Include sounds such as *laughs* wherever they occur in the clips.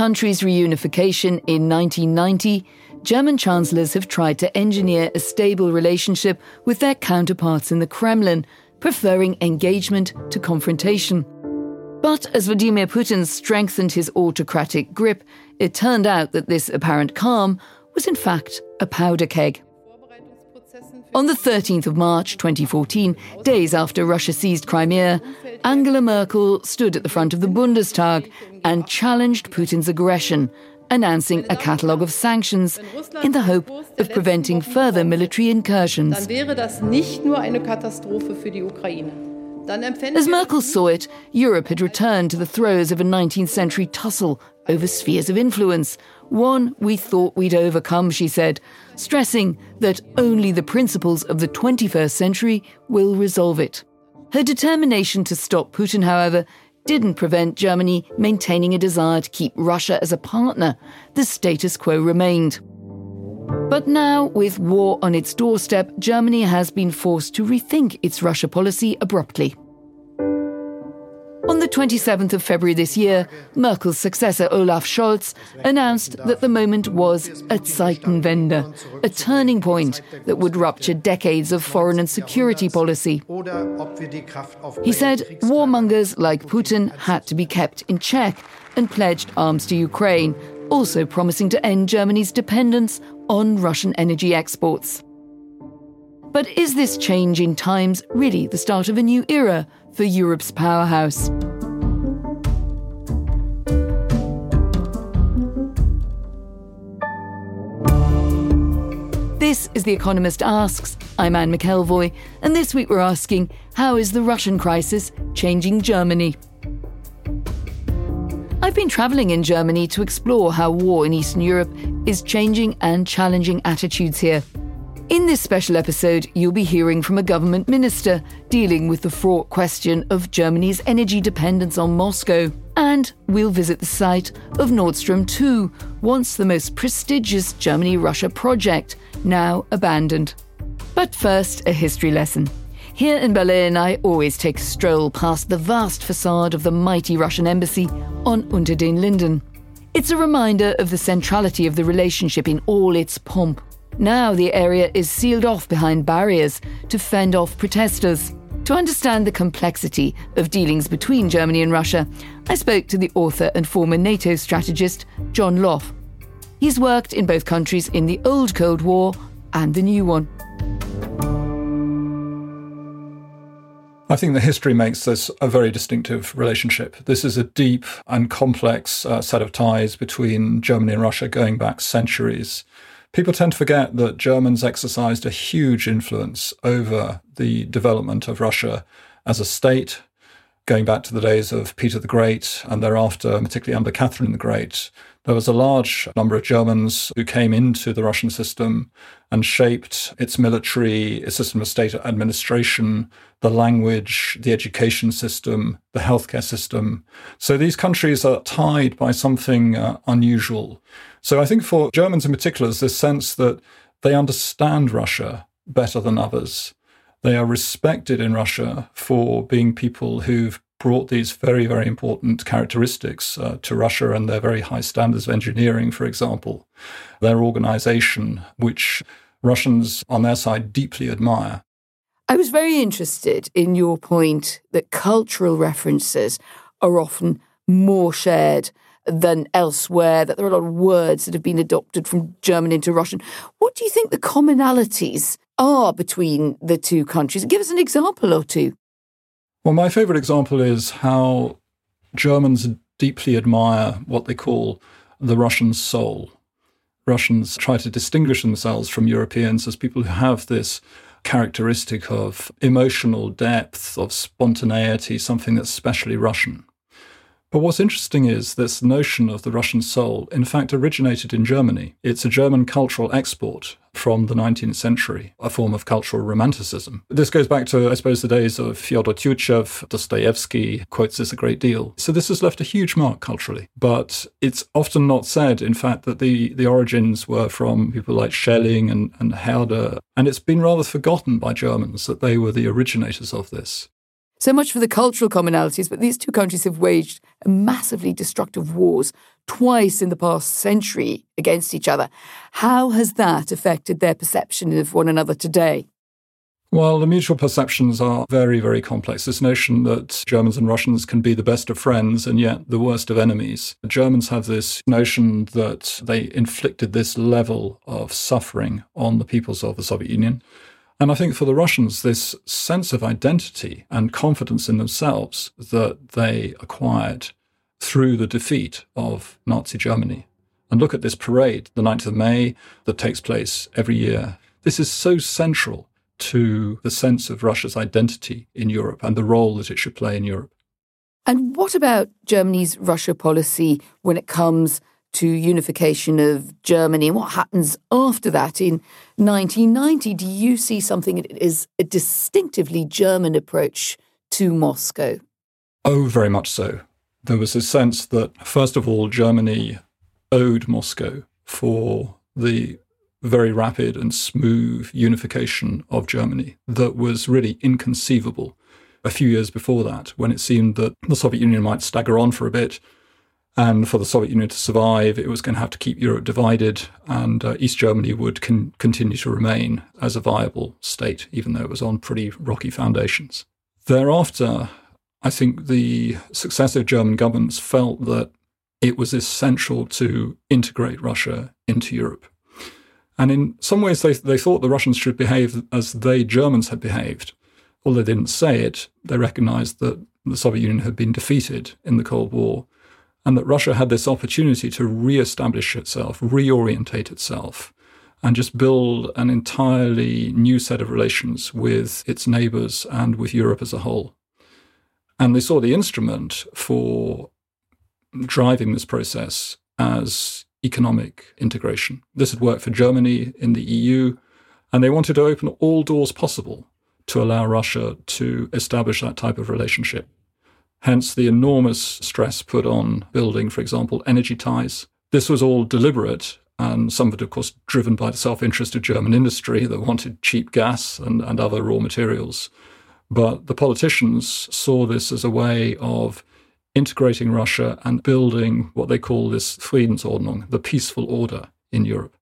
Country's reunification in 1990, German chancellors have tried to engineer a stable relationship with their counterparts in the Kremlin, preferring engagement to confrontation. But as Vladimir Putin strengthened his autocratic grip, it turned out that this apparent calm was in fact a powder keg. On the 13th of March 2014, days after Russia seized Crimea, Angela Merkel stood at the front of the Bundestag and challenged Putin's aggression, announcing a catalogue of sanctions in the hope of preventing further military incursions. As Merkel saw it, Europe had returned to the throes of a 19th century tussle over spheres of influence, one we thought we'd overcome, she said, stressing that only the principles of the 21st century will resolve it. Her determination to stop Putin, however, didn't prevent Germany maintaining a desire to keep Russia as a partner. The status quo remained. But now, with war on its doorstep, Germany has been forced to rethink its Russia policy abruptly. On the 27th of February this year, Merkel's successor Olaf Scholz announced that the moment was a Zeitenwende, a turning point that would rupture decades of foreign and security policy. He said warmongers like Putin had to be kept in check and pledged arms to Ukraine, also promising to end Germany's dependence on Russian energy exports. But is this change in times really the start of a new era for Europe's powerhouse? This is The Economist Asks. I'm Anne McElvoy, and this week we're asking how is the Russian crisis changing Germany? I've been travelling in Germany to explore how war in Eastern Europe is changing and challenging attitudes here. In this special episode, you'll be hearing from a government minister dealing with the fraught question of Germany's energy dependence on Moscow. And we'll visit the site of Nord Stream 2, once the most prestigious Germany Russia project, now abandoned. But first, a history lesson. Here in Berlin, I always take a stroll past the vast facade of the mighty Russian embassy on Unter den Linden. It's a reminder of the centrality of the relationship in all its pomp. Now the area is sealed off behind barriers to fend off protesters. To understand the complexity of dealings between Germany and Russia, I spoke to the author and former NATO strategist John Lough. He's worked in both countries in the old Cold War and the new one. I think the history makes this a very distinctive relationship. This is a deep and complex uh, set of ties between Germany and Russia going back centuries. People tend to forget that Germans exercised a huge influence over the development of Russia as a state, going back to the days of Peter the Great and thereafter, particularly under Catherine the Great. There was a large number of Germans who came into the Russian system and shaped its military, its system of state administration, the language, the education system, the healthcare system. So these countries are tied by something uh, unusual. So I think for Germans in particular, there's this sense that they understand Russia better than others. They are respected in Russia for being people who've brought these very, very important characteristics uh, to Russia and their very high standards of engineering, for example, their organization, which Russians on their side deeply admire. I was very interested in your point that cultural references are often more shared than elsewhere, that there are a lot of words that have been adopted from German into Russian. What do you think the commonalities are between the two countries? Give us an example or two. Well, my favorite example is how Germans deeply admire what they call the Russian soul. Russians try to distinguish themselves from Europeans as people who have this characteristic of emotional depth, of spontaneity, something that's specially Russian. But what's interesting is this notion of the Russian soul, in fact, originated in Germany. It's a German cultural export from the 19th century, a form of cultural romanticism. This goes back to, I suppose, the days of Fyodor Tyutchev. Dostoevsky quotes this a great deal. So this has left a huge mark culturally. But it's often not said, in fact, that the, the origins were from people like Schelling and, and Herder. And it's been rather forgotten by Germans that they were the originators of this. So much for the cultural commonalities, but these two countries have waged massively destructive wars twice in the past century against each other. How has that affected their perception of one another today? Well, the mutual perceptions are very, very complex. This notion that Germans and Russians can be the best of friends and yet the worst of enemies. The Germans have this notion that they inflicted this level of suffering on the peoples of the Soviet Union. And I think for the Russians, this sense of identity and confidence in themselves that they acquired through the defeat of Nazi Germany. And look at this parade, the 9th of May, that takes place every year. This is so central to the sense of Russia's identity in Europe and the role that it should play in Europe. And what about Germany's Russia policy when it comes to unification of Germany and what happens after that in 1990. Do you see something that is a distinctively German approach to Moscow? Oh, very much so. There was a sense that, first of all, Germany owed Moscow for the very rapid and smooth unification of Germany that was really inconceivable a few years before that, when it seemed that the Soviet Union might stagger on for a bit and for the Soviet Union to survive, it was going to have to keep Europe divided, and uh, East Germany would con- continue to remain as a viable state, even though it was on pretty rocky foundations. Thereafter, I think the successive German governments felt that it was essential to integrate Russia into Europe. And in some ways, they, they thought the Russians should behave as they Germans had behaved. Although they didn't say it, they recognized that the Soviet Union had been defeated in the Cold War and that Russia had this opportunity to re-establish itself, reorientate itself, and just build an entirely new set of relations with its neighbors and with Europe as a whole. And they saw the instrument for driving this process as economic integration. This had worked for Germany in the EU, and they wanted to open all doors possible to allow Russia to establish that type of relationship. Hence the enormous stress put on building, for example, energy ties. This was all deliberate and some of it, of course, driven by the self interest of German industry that wanted cheap gas and, and other raw materials. But the politicians saw this as a way of integrating Russia and building what they call this Friedensordnung, the peaceful order in Europe.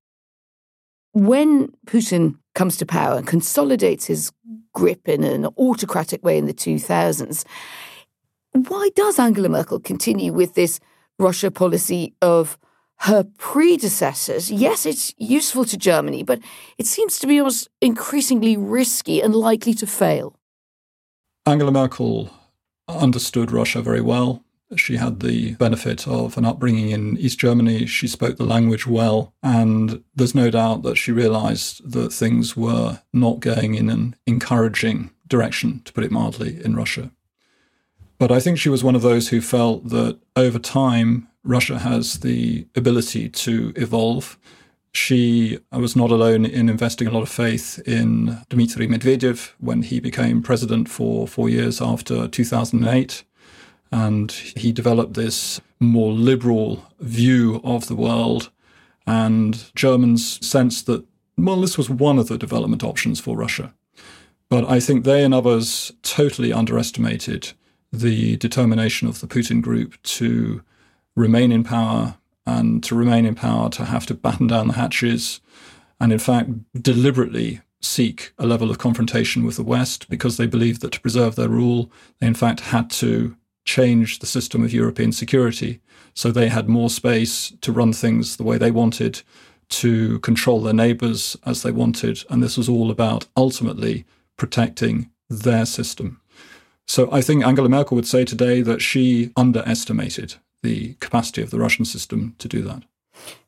When Putin comes to power and consolidates his grip in an autocratic way in the 2000s, why does Angela Merkel continue with this Russia policy of her predecessors? Yes, it's useful to Germany, but it seems to be almost increasingly risky and likely to fail. Angela Merkel understood Russia very well. She had the benefit of an upbringing in East Germany. She spoke the language well. And there's no doubt that she realized that things were not going in an encouraging direction, to put it mildly, in Russia. But I think she was one of those who felt that over time, Russia has the ability to evolve. She was not alone in investing a lot of faith in Dmitry Medvedev when he became president for four years after 2008. And he developed this more liberal view of the world. And Germans sensed that, well, this was one of the development options for Russia. But I think they and others totally underestimated the determination of the Putin group to remain in power and to remain in power to have to batten down the hatches and, in fact, deliberately seek a level of confrontation with the West because they believed that to preserve their rule, they in fact had to change the system of European security. So they had more space to run things the way they wanted, to control their neighbors as they wanted. And this was all about ultimately protecting their system. So I think Angela Merkel would say today that she underestimated the capacity of the Russian system to do that.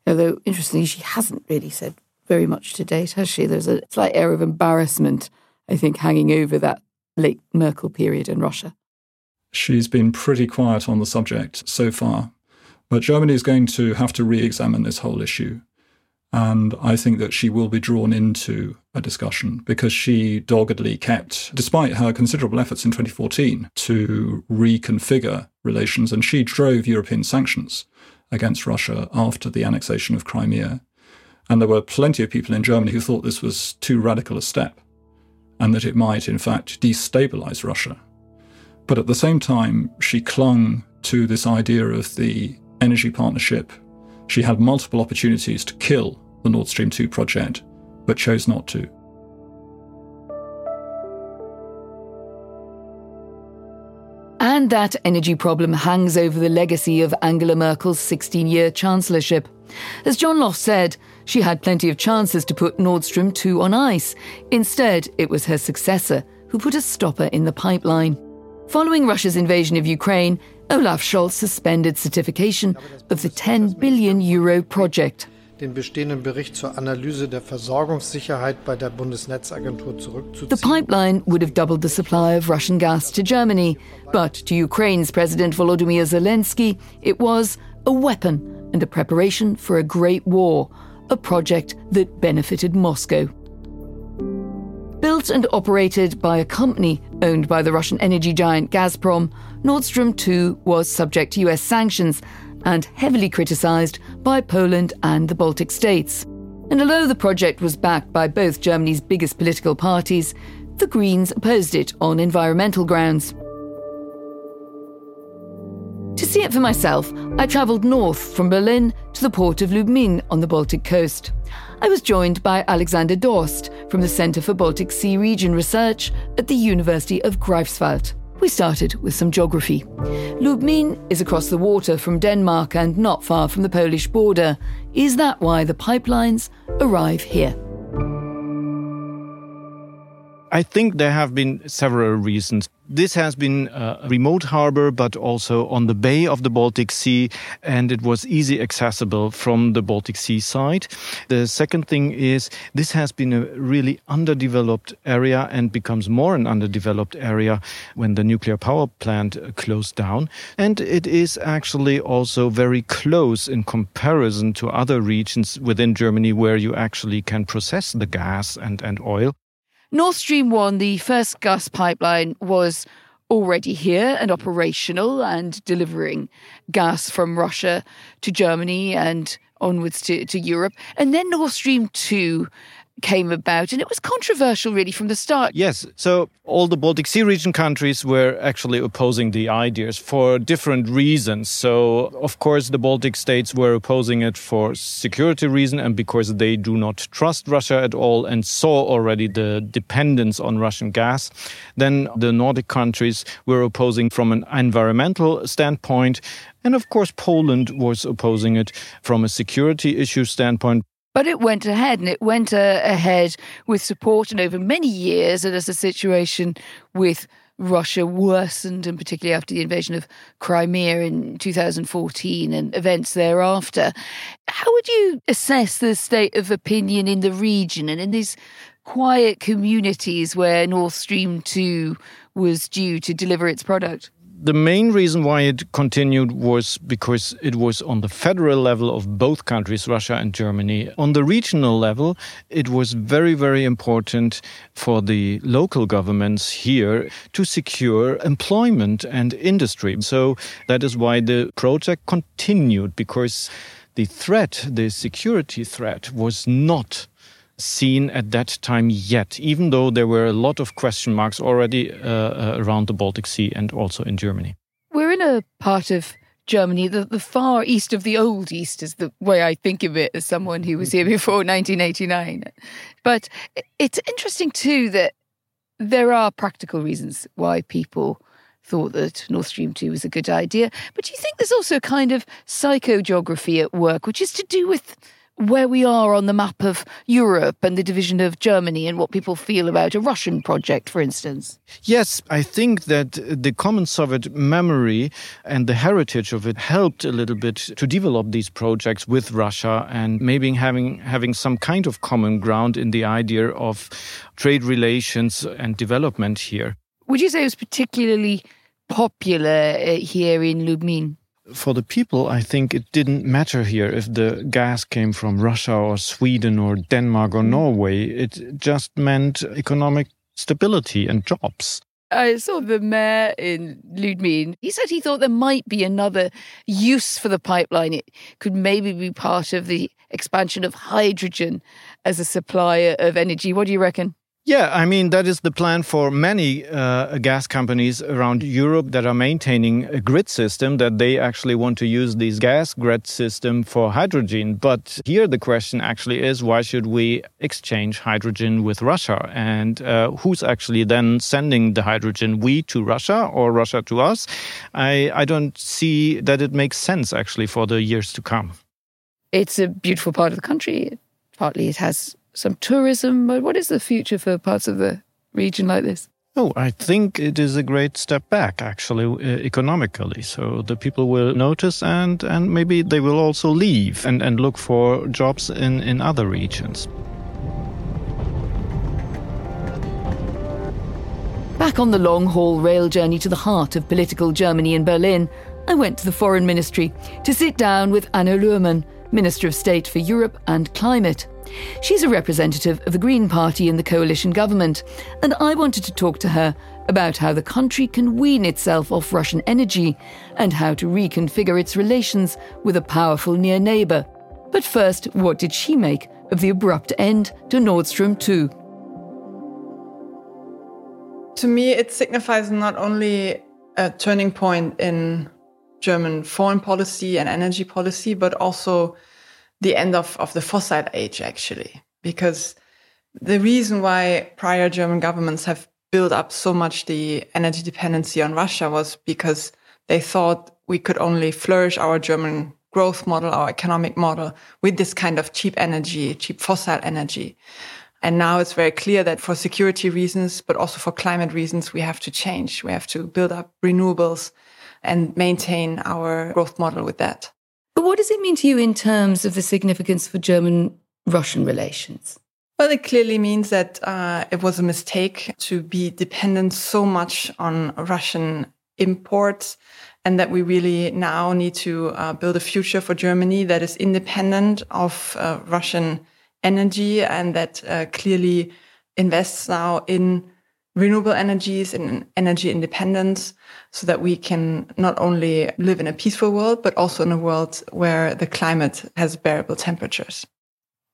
Although, interestingly, she hasn't really said very much to date, has she? There's a slight air of embarrassment I think, hanging over that late Merkel period in Russia. She's been pretty quiet on the subject so far. But Germany is going to have to re examine this whole issue. And I think that she will be drawn into a discussion because she doggedly kept, despite her considerable efforts in 2014 to reconfigure relations, and she drove European sanctions against Russia after the annexation of Crimea. And there were plenty of people in Germany who thought this was too radical a step and that it might, in fact, destabilize Russia. But at the same time, she clung to this idea of the energy partnership. She had multiple opportunities to kill the Nord Stream 2 project, but chose not to. And that energy problem hangs over the legacy of Angela Merkel's 16 year chancellorship. As John Lough said, she had plenty of chances to put Nord Stream 2 on ice. Instead, it was her successor who put a stopper in the pipeline. Following Russia's invasion of Ukraine, Olaf Scholz suspended certification of the 10 billion euro project. Den bestehenden Bericht zur Analyse der Versorgungssicherheit bei der Bundesnetzagentur zurückzuziehen. The pipeline would have doubled the supply of Russian gas to Germany, but to Ukraine's President Volodymyr Zelensky, it was a weapon and a preparation for a great war, a project that benefited Moscow. Built and operated by a company owned by the Russian energy giant Gazprom, Nord Stream 2 was subject to US sanctions and heavily criticised by Poland and the Baltic states. And although the project was backed by both Germany's biggest political parties, the Greens opposed it on environmental grounds. To see it for myself, I travelled north from Berlin to the port of Lubmin on the Baltic coast. I was joined by Alexander Drost from the Centre for Baltic Sea Region Research at the University of Greifswald. We started with some geography. Lubmin is across the water from Denmark and not far from the Polish border. Is that why the pipelines arrive here? I think there have been several reasons. This has been a remote harbor, but also on the bay of the Baltic Sea, and it was easy accessible from the Baltic Sea side. The second thing is this has been a really underdeveloped area and becomes more an underdeveloped area when the nuclear power plant closed down. And it is actually also very close in comparison to other regions within Germany where you actually can process the gas and, and oil. Nord Stream 1, the first gas pipeline, was already here and operational and delivering gas from Russia to Germany and onwards to, to Europe. And then Nord Stream 2 came about, and it was controversial really from the start. Yes, so all the Baltic Sea region countries were actually opposing the ideas for different reasons. So, of course, the Baltic states were opposing it for security reason and because they do not trust Russia at all and saw already the dependence on Russian gas. Then the Nordic countries were opposing from an environmental standpoint. And of course, Poland was opposing it from a security issue standpoint. But it went ahead and it went uh, ahead with support and over many years. And as the situation with Russia worsened, and particularly after the invasion of Crimea in 2014 and events thereafter, how would you assess the state of opinion in the region and in these quiet communities where Nord Stream 2 was due to deliver its product? The main reason why it continued was because it was on the federal level of both countries, Russia and Germany. On the regional level, it was very, very important for the local governments here to secure employment and industry. So that is why the project continued because the threat, the security threat, was not seen at that time yet, even though there were a lot of question marks already uh, uh, around the Baltic Sea and also in Germany. We're in a part of Germany, the, the far east of the old east is the way I think of it as someone who was here *laughs* before 1989. But it's interesting too that there are practical reasons why people thought that Nord Stream 2 was a good idea. But do you think there's also a kind of psychogeography at work, which is to do with where we are on the map of Europe and the division of Germany and what people feel about a Russian project, for instance? Yes, I think that the common Soviet memory and the heritage of it helped a little bit to develop these projects with Russia and maybe having having some kind of common ground in the idea of trade relations and development here. Would you say it was particularly popular uh, here in Lubmin? For the people, I think it didn't matter here if the gas came from Russia or Sweden or Denmark or mm. Norway. It just meant economic stability and jobs. I saw the mayor in Lubmin. He said he thought there might be another use for the pipeline. It could maybe be part of the expansion of hydrogen as a supplier of energy. What do you reckon? Yeah, I mean, that is the plan for many uh, gas companies around Europe that are maintaining a grid system that they actually want to use this gas grid system for hydrogen. But here the question actually is why should we exchange hydrogen with Russia? And uh, who's actually then sending the hydrogen? We to Russia or Russia to us? I, I don't see that it makes sense actually for the years to come. It's a beautiful part of the country. Partly it has some tourism. But what is the future for parts of the region like this? Oh, I think it is a great step back, actually, uh, economically. So the people will notice and, and maybe they will also leave and, and look for jobs in, in other regions. Back on the long haul rail journey to the heart of political Germany in Berlin, I went to the Foreign Ministry to sit down with Anne Luhrmann, Minister of State for Europe and Climate. She's a representative of the Green Party in the coalition government, and I wanted to talk to her about how the country can wean itself off Russian energy and how to reconfigure its relations with a powerful near neighbour. But first, what did she make of the abrupt end to Nord Stream 2? To me, it signifies not only a turning point in German foreign policy and energy policy, but also the end of, of the fossil age, actually, because the reason why prior German governments have built up so much the energy dependency on Russia was because they thought we could only flourish our German growth model, our economic model with this kind of cheap energy, cheap fossil energy. And now it's very clear that for security reasons, but also for climate reasons, we have to change. We have to build up renewables and maintain our growth model with that. But what does it mean to you in terms of the significance for German Russian relations? Well, it clearly means that uh, it was a mistake to be dependent so much on Russian imports, and that we really now need to uh, build a future for Germany that is independent of uh, Russian energy and that uh, clearly invests now in renewable energies and energy independence so that we can not only live in a peaceful world, but also in a world where the climate has bearable temperatures.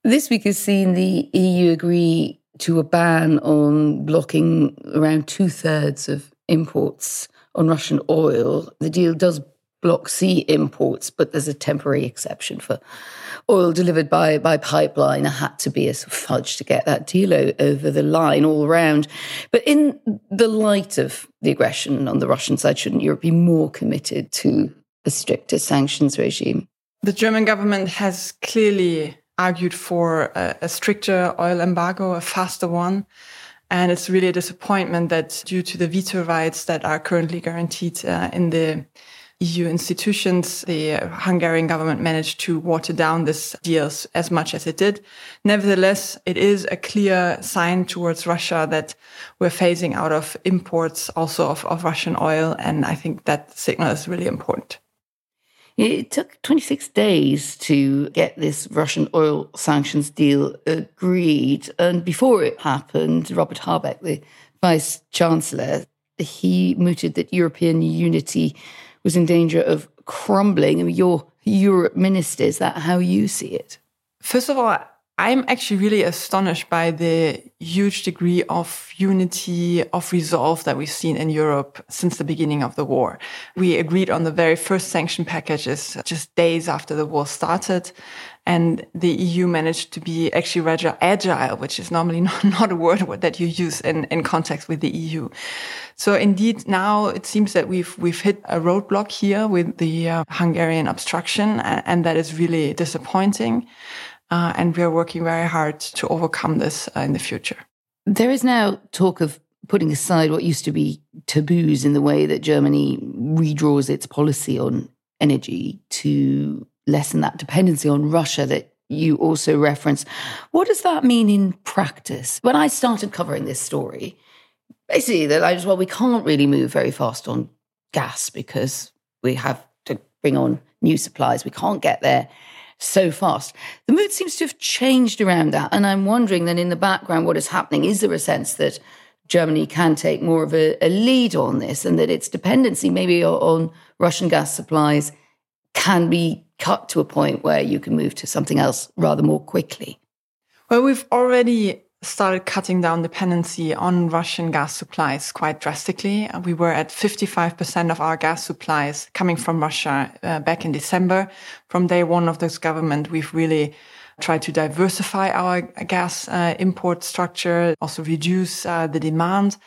This week has seen the EU agree to a ban on blocking around two thirds of imports on Russian oil. The deal does block sea imports, but there's a temporary exception for oil delivered by, by pipeline. There had to be a sort of fudge to get that deal over the line all around. But in the light of the aggression on the Russian side, shouldn't Europe be more committed to a stricter sanctions regime? The German government has clearly argued for a, a stricter oil embargo, a faster one. And it's really a disappointment that due to the veto rights that are currently guaranteed uh, in the EU institutions, the Hungarian government managed to water down this deal as much as it did. Nevertheless, it is a clear sign towards Russia that we're phasing out of imports also of, of Russian oil. And I think that signal is really important. It took 26 days to get this Russian oil sanctions deal agreed. And before it happened, Robert Habeck, the vice chancellor, he mooted that European unity was in danger of crumbling. I mean, your Europe minister, is that how you see it? First of all, I'm actually really astonished by the huge degree of unity, of resolve that we've seen in Europe since the beginning of the war. We agreed on the very first sanction packages just days after the war started. And the EU managed to be actually rather agile, which is normally *laughs* not, a word that you use in, in context with the EU. So indeed, now it seems that we've, we've hit a roadblock here with the uh, Hungarian obstruction, and, and that is really disappointing. Uh, and we are working very hard to overcome this uh, in the future. There is now talk of putting aside what used to be taboos in the way that Germany redraws its policy on energy to lessen that dependency on Russia that you also reference. What does that mean in practice? When I started covering this story, basically that I was, well, we can't really move very fast on gas because we have to bring on new supplies. We can't get there so fast. The mood seems to have changed around that. And I'm wondering then in the background, what is happening? Is there a sense that Germany can take more of a, a lead on this and that its dependency maybe on Russian gas supplies can be cut to a point where you can move to something else rather more quickly? Well, we've already started cutting down dependency on Russian gas supplies quite drastically. We were at 55% of our gas supplies coming from Russia uh, back in December. From day one of this government, we've really tried to diversify our gas uh, import structure, also reduce uh, the demand.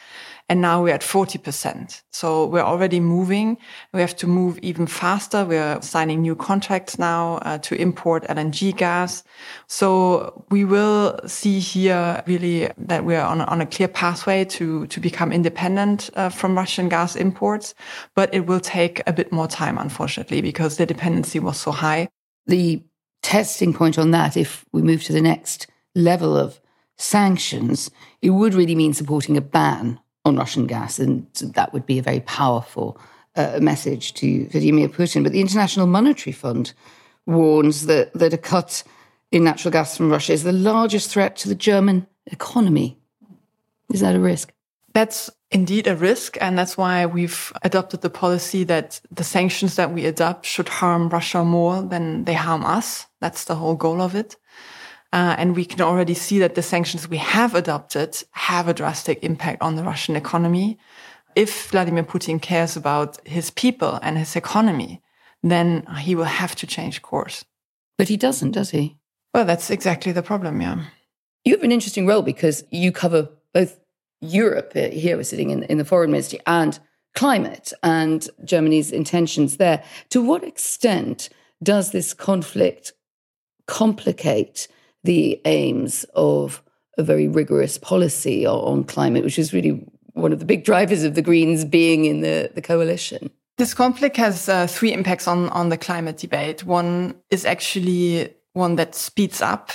And now we're at 40%. So we're already moving. We have to move even faster. We're signing new contracts now uh, to import LNG gas. So we will see here really that we're on, on a clear pathway to, to become independent uh, from Russian gas imports. But it will take a bit more time, unfortunately, because the dependency was so high. The testing point on that, if we move to the next level of sanctions, it would really mean supporting a ban on Russian gas, and that would be a very powerful uh, message to Vladimir Putin. But the International Monetary Fund warns that, that a cut in natural gas from Russia is the largest threat to the German economy. Is that a risk? That's indeed a risk. And that's why we've adopted the policy that the sanctions that we adopt should harm Russia more than they harm us. That's the whole goal of it. Uh, and we can already see that the sanctions we have adopted have a drastic impact on the Russian economy. If Vladimir Putin cares about his people and his economy, then he will have to change course. But he doesn't, does he? Well, that's exactly the problem, yeah. You have an interesting role because you cover both Europe, uh, here we're sitting in, in the foreign ministry, and climate and Germany's intentions there. To what extent does this conflict complicate the aims of a very rigorous policy on climate, which is really one of the big drivers of the Greens being in the, the coalition. This conflict has uh, three impacts on, on the climate debate. One is actually one that speeds up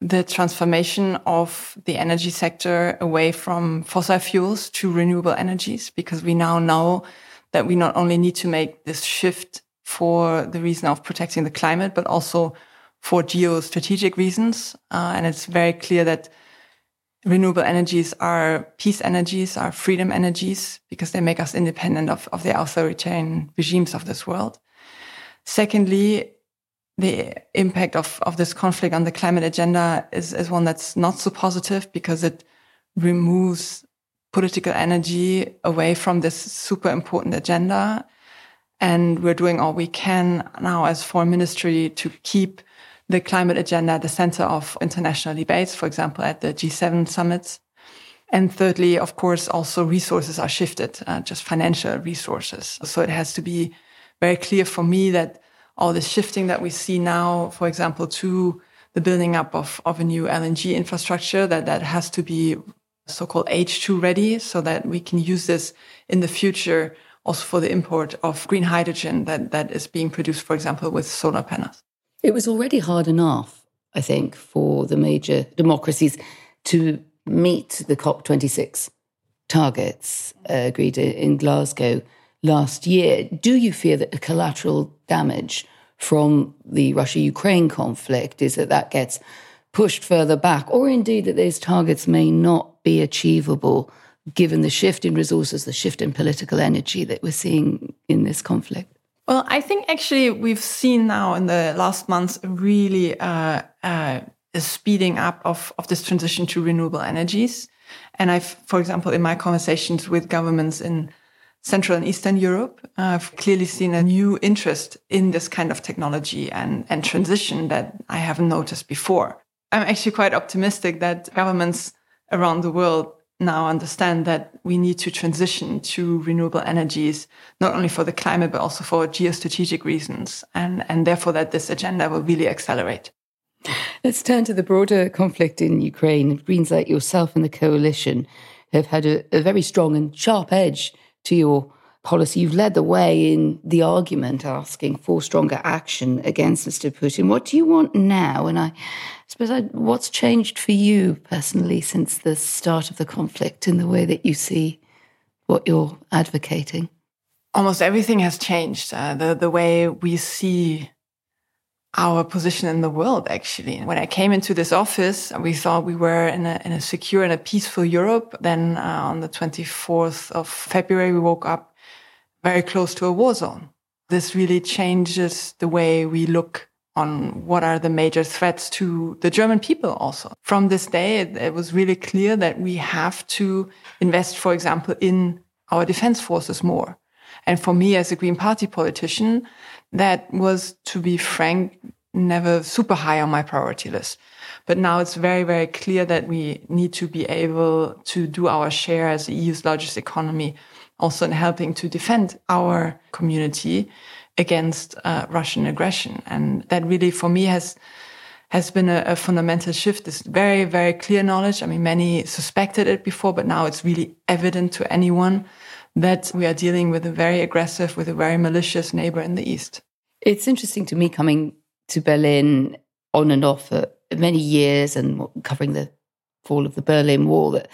the transformation of the energy sector away from fossil fuels to renewable energies, because we now know that we not only need to make this shift for the reason of protecting the climate, but also for geostrategic reasons. Uh, and it's very clear that renewable energies are peace energies, are freedom energies, because they make us independent of, of the authoritarian regimes of this world. Secondly, the impact of, of this conflict on the climate agenda is, is one that's not so positive because it removes political energy away from this super important agenda. And we're doing all we can now as foreign ministry to keep the climate agenda at the center of international debates, for example, at the G7 summits. And thirdly, of course, also resources are shifted, uh, just financial resources. So it has to be very clear for me that all the shifting that we see now, for example, to the building up of, of a new LNG infrastructure, that that has to be so-called H2 ready so that we can use this in the future also for the import of green hydrogen that, that is being produced, for example, with solar panels. It was already hard enough, I think, for the major democracies to meet the COP26 targets uh, agreed in Glasgow last year. Do you fear that the collateral damage from the Russia Ukraine conflict is that that gets pushed further back, or indeed that those targets may not be achievable given the shift in resources, the shift in political energy that we're seeing in this conflict? Well, I think actually we've seen now in the last months really uh, uh, a speeding up of, of this transition to renewable energies. And I've, for example, in my conversations with governments in Central and Eastern Europe, I've clearly seen a new interest in this kind of technology and, and transition that I haven't noticed before. I'm actually quite optimistic that governments around the world now understand that we need to transition to renewable energies, not only for the climate, but also for geostrategic reasons. And, and therefore that this agenda will really accelerate. Let's turn to the broader conflict in Ukraine. It Greens like yourself and the coalition have had a, a very strong and sharp edge to your policy. You've led the way in the argument asking for stronger action against Mr. Putin. What do you want now? And I suppose I, what's changed for you personally since the start of the conflict in the way that you see what you're advocating? Almost everything has changed. Uh, the the way we see our position in the world, actually. When I came into this office, we thought we were in a, in a secure and a peaceful Europe. Then uh, on the 24th of February, we woke up very close to a war zone. This really changes the way we look on what are the major threats to the German people also. From this day, it, was really clear that we have to invest, for example, in our defense forces more. And for me as a Green Party politician, that was, to be frank, never super high on my priority list. But now it's very, very clear that we need to be able to do our share as the EU's largest economy, also in helping to defend our community against uh, Russian aggression. And that really, for me, has has been a, a, fundamental shift. This very, very clear knowledge. I mean, many suspected it before, but now it's really evident to anyone that we are dealing with a very aggressive, with a very malicious neighbor in the East. It's interesting to me coming to Berlin on and off for many years and covering the fall of the Berlin Wall that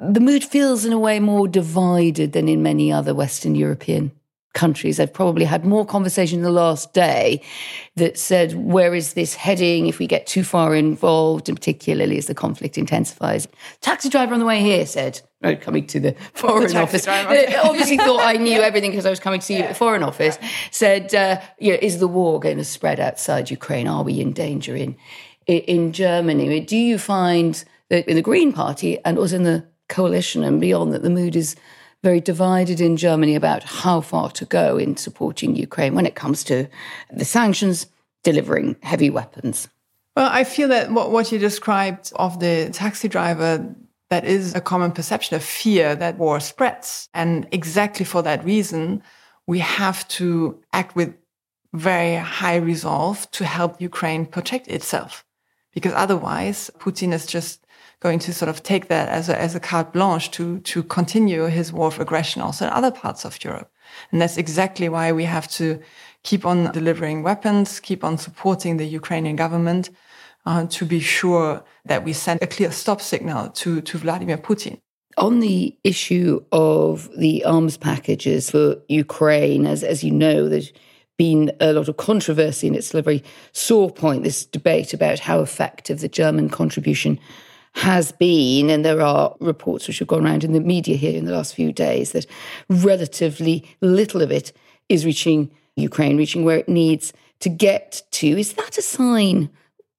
the mood feels in a way more divided than in many other Western European countries. I've probably had more conversation in the last day that said, where is this heading if we get too far involved, and particularly as the conflict intensifies? Taxi driver on the way here said, no, coming to the *laughs* Foreign the Office, *laughs* obviously thought I knew everything because I was coming to see yeah. at the Foreign Office, said, uh, you know, is the war going to spread outside Ukraine? Are we in danger in, in Germany? Do you find that in the Green Party and also in the coalition and beyond that the mood is very divided in Germany about how far to go in supporting Ukraine when it comes to the sanctions delivering heavy weapons. Well, I feel that what, what you described of the taxi driver, that is a common perception of fear that war spreads. And exactly for that reason, we have to act with very high resolve to help Ukraine protect itself. Because otherwise, Putin is just going to sort of take that as a, as a carte blanche to, to continue his war of aggression also in other parts of Europe. And that's exactly why we have to keep on delivering weapons, keep on supporting the Ukrainian government uh, to be sure that we send a clear stop signal to, to Vladimir Putin. On the issue of the arms packages for Ukraine, as, as you know, there's been a lot of controversy and it's a very sore point, this debate about how effective the German contribution has been, and there are reports which have gone around in the media here in the last few days, that relatively little of it is reaching Ukraine, reaching where it needs to get to. Is that a sign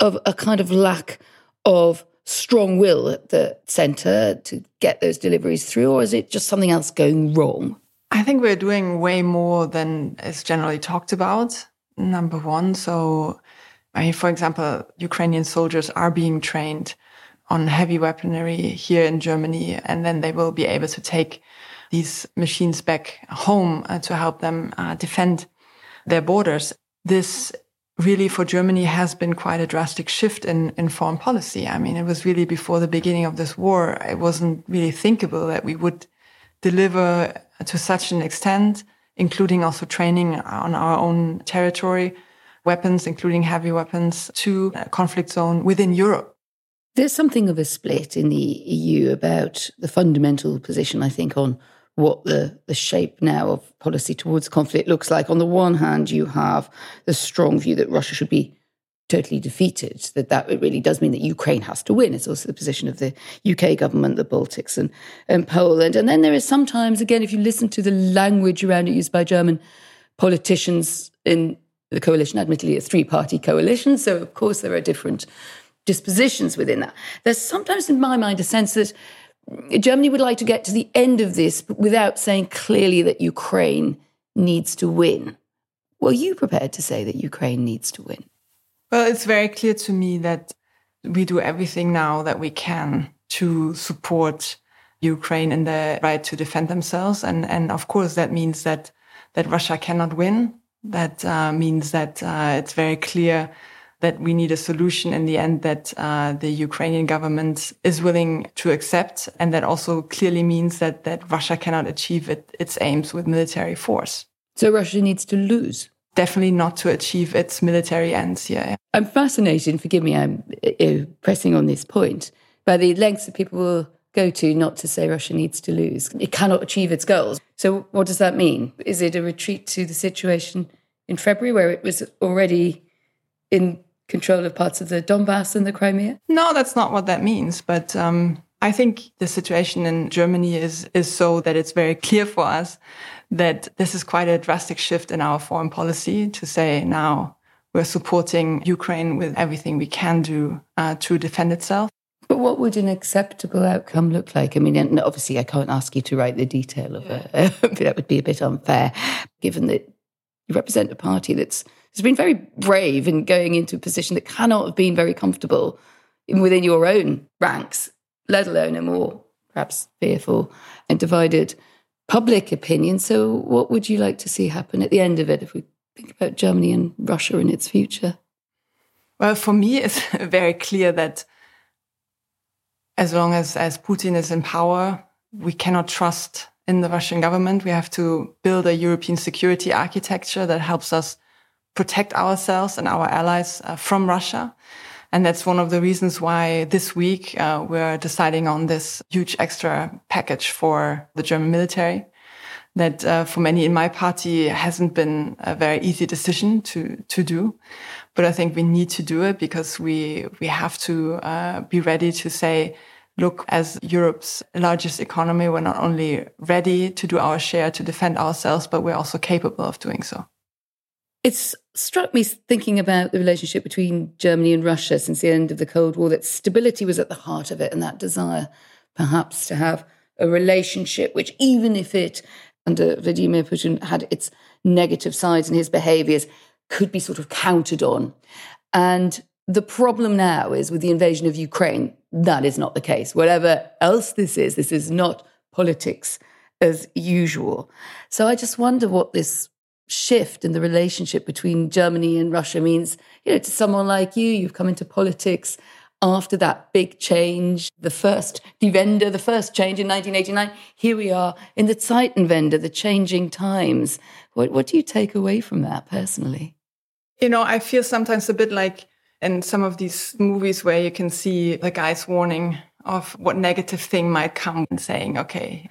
of a kind of lack of strong will at the centre to get those deliveries through, or is it just something else going wrong? I think we're doing way more than is generally talked about, number one. So, I mean, for example, Ukrainian soldiers are being trained on heavy weaponry here in Germany, and then they will be able to take these machines back home uh, to help them uh, defend their borders. This really for Germany has been quite a drastic shift in, in foreign policy. I mean, it was really before the beginning of this war, it wasn't really thinkable that we would deliver to such an extent, including also training on our own territory, weapons, including heavy weapons, to a conflict zone within Europe. There's something of a split in the EU about the fundamental position, I think, on what the, the shape now of policy towards conflict looks like. On the one hand, you have the strong view that Russia should be totally defeated, that that really does mean that Ukraine has to win. It's also the position of the UK government, the Baltics and, and Poland. And then there is sometimes, again, if you listen to the language around it used by German politicians in the coalition, admittedly a three-party coalition, so of course there are different dispositions within that. There's sometimes, in my mind, a sense that Germany would like to get to the end of this without saying clearly that Ukraine needs to win. Were you prepared to say that Ukraine needs to win? Well, it's very clear to me that we do everything now that we can to support Ukraine in their right to defend themselves. And, and of course, that means that, that Russia cannot win. That uh, means that uh, it's very clear that we need a solution in the end that uh, the Ukrainian government is willing to accept. And that also clearly means that, that Russia cannot achieve it, its aims with military force. So Russia needs to lose? Definitely not to achieve its military ends here. I'm fascinated, forgive me, I'm uh, pressing on this point, by the lengths that people will go to not to say Russia needs to lose. It cannot achieve its goals. So what does that mean? Is it a retreat to the situation in February where it was already in control of parts of the Donbass and the Crimea? No, that's not what that means. But um, I think the situation in Germany is is so that it's very clear for us that this is quite a drastic shift in our foreign policy to say now we're supporting Ukraine with everything we can do uh, to defend itself. But what would an acceptable outcome look like? I mean, obviously, I can't ask you to write the detail of it. *laughs* that would be a bit unfair, given that you represent a party that's has been very brave in going into a position that cannot have been very comfortable within your own ranks, let alone a more perhaps fearful and divided public opinion. So, what would you like to see happen at the end of it if we think about Germany and Russia and its future? Well, for me, it's *laughs* very clear that as long as, as Putin is in power, we cannot trust in the Russian government. We have to build a European security architecture that helps us protect ourselves and our allies uh, from Russia. And that's one of the reasons why this week uh, we're deciding on this huge extra package for the German military. That uh, for many in my party hasn't been a very easy decision to to do, but I think we need to do it because we we have to uh, be ready to say, look, as Europe's largest economy, we're not only ready to do our share to defend ourselves, but we're also capable of doing so. It's struck me thinking about the relationship between Germany and Russia since the end of the Cold War that stability was at the heart of it and that desire perhaps to have a relationship which, even if it under Vladimir Putin had its negative sides and his behaviors, could be sort of counted on. And the problem now is with the invasion of Ukraine, that is not the case. Whatever else this is, this is not politics as usual. So I just wonder what this shift in the relationship between Germany and Russia means, you know, to someone like you, you've come into politics after that big change, the first Die the first change in 1989. Here we are in the Zeitenwende, the changing times. What, what do you take away from that personally? You know, I feel sometimes a bit like in some of these movies where you can see the guys warning of what negative thing might come and saying, okay,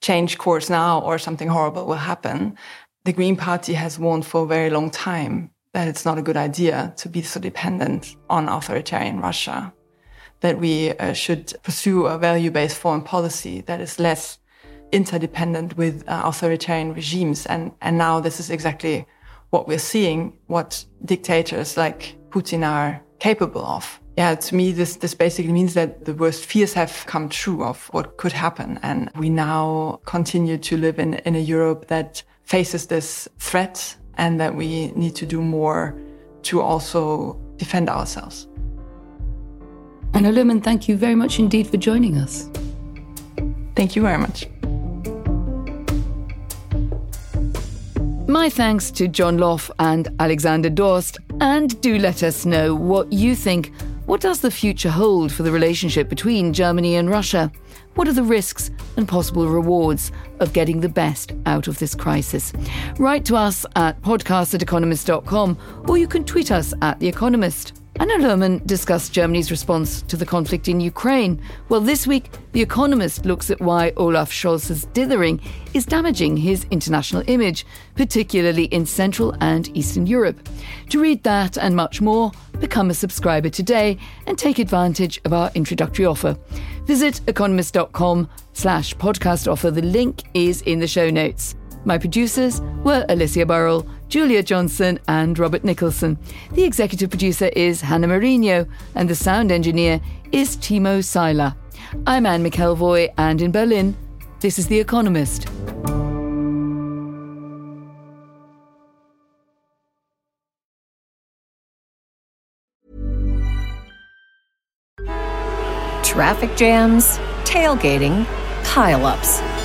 change course now or something horrible will happen the Green Party has warned for a very long time that it's not a good idea to be so dependent on authoritarian Russia, that we uh, should pursue a value-based foreign policy that is less interdependent with uh, authoritarian regimes. And, and now this is exactly what we're seeing, what dictators like Putin are capable of. Yeah, to me, this, this basically means that the worst fears have come true of what could happen. And we now continue to live in, in a Europe that faces this threat and that we need to do more to also defend ourselves. Anna Luhrmann, thank you very much indeed for joining us. Thank you very much. My thanks to John Lough and Alexander Drost, and do let us know what you think. What does the future hold for the relationship between Germany and Russia? What are the risks and possible rewards of getting the best out of this crisis? Write to us at podcast at economist.com or you can tweet us at The Economist. Anna Luhrmann discussed Germany's response to the conflict in Ukraine. Well, this week, The Economist looks at why Olaf Scholz's dithering is damaging his international image, particularly in Central and Eastern Europe. To read that and much more, become a subscriber today and take advantage of our introductory offer. Visit economist.com slash podcast offer. The link is in the show notes. My producers were Alicia Burrell, Julia Johnson, and Robert Nicholson. The executive producer is Hannah Marino, and the sound engineer is Timo Seiler. I'm Anne McElvoy, and in Berlin, this is The Economist. Traffic jams, tailgating, pileups.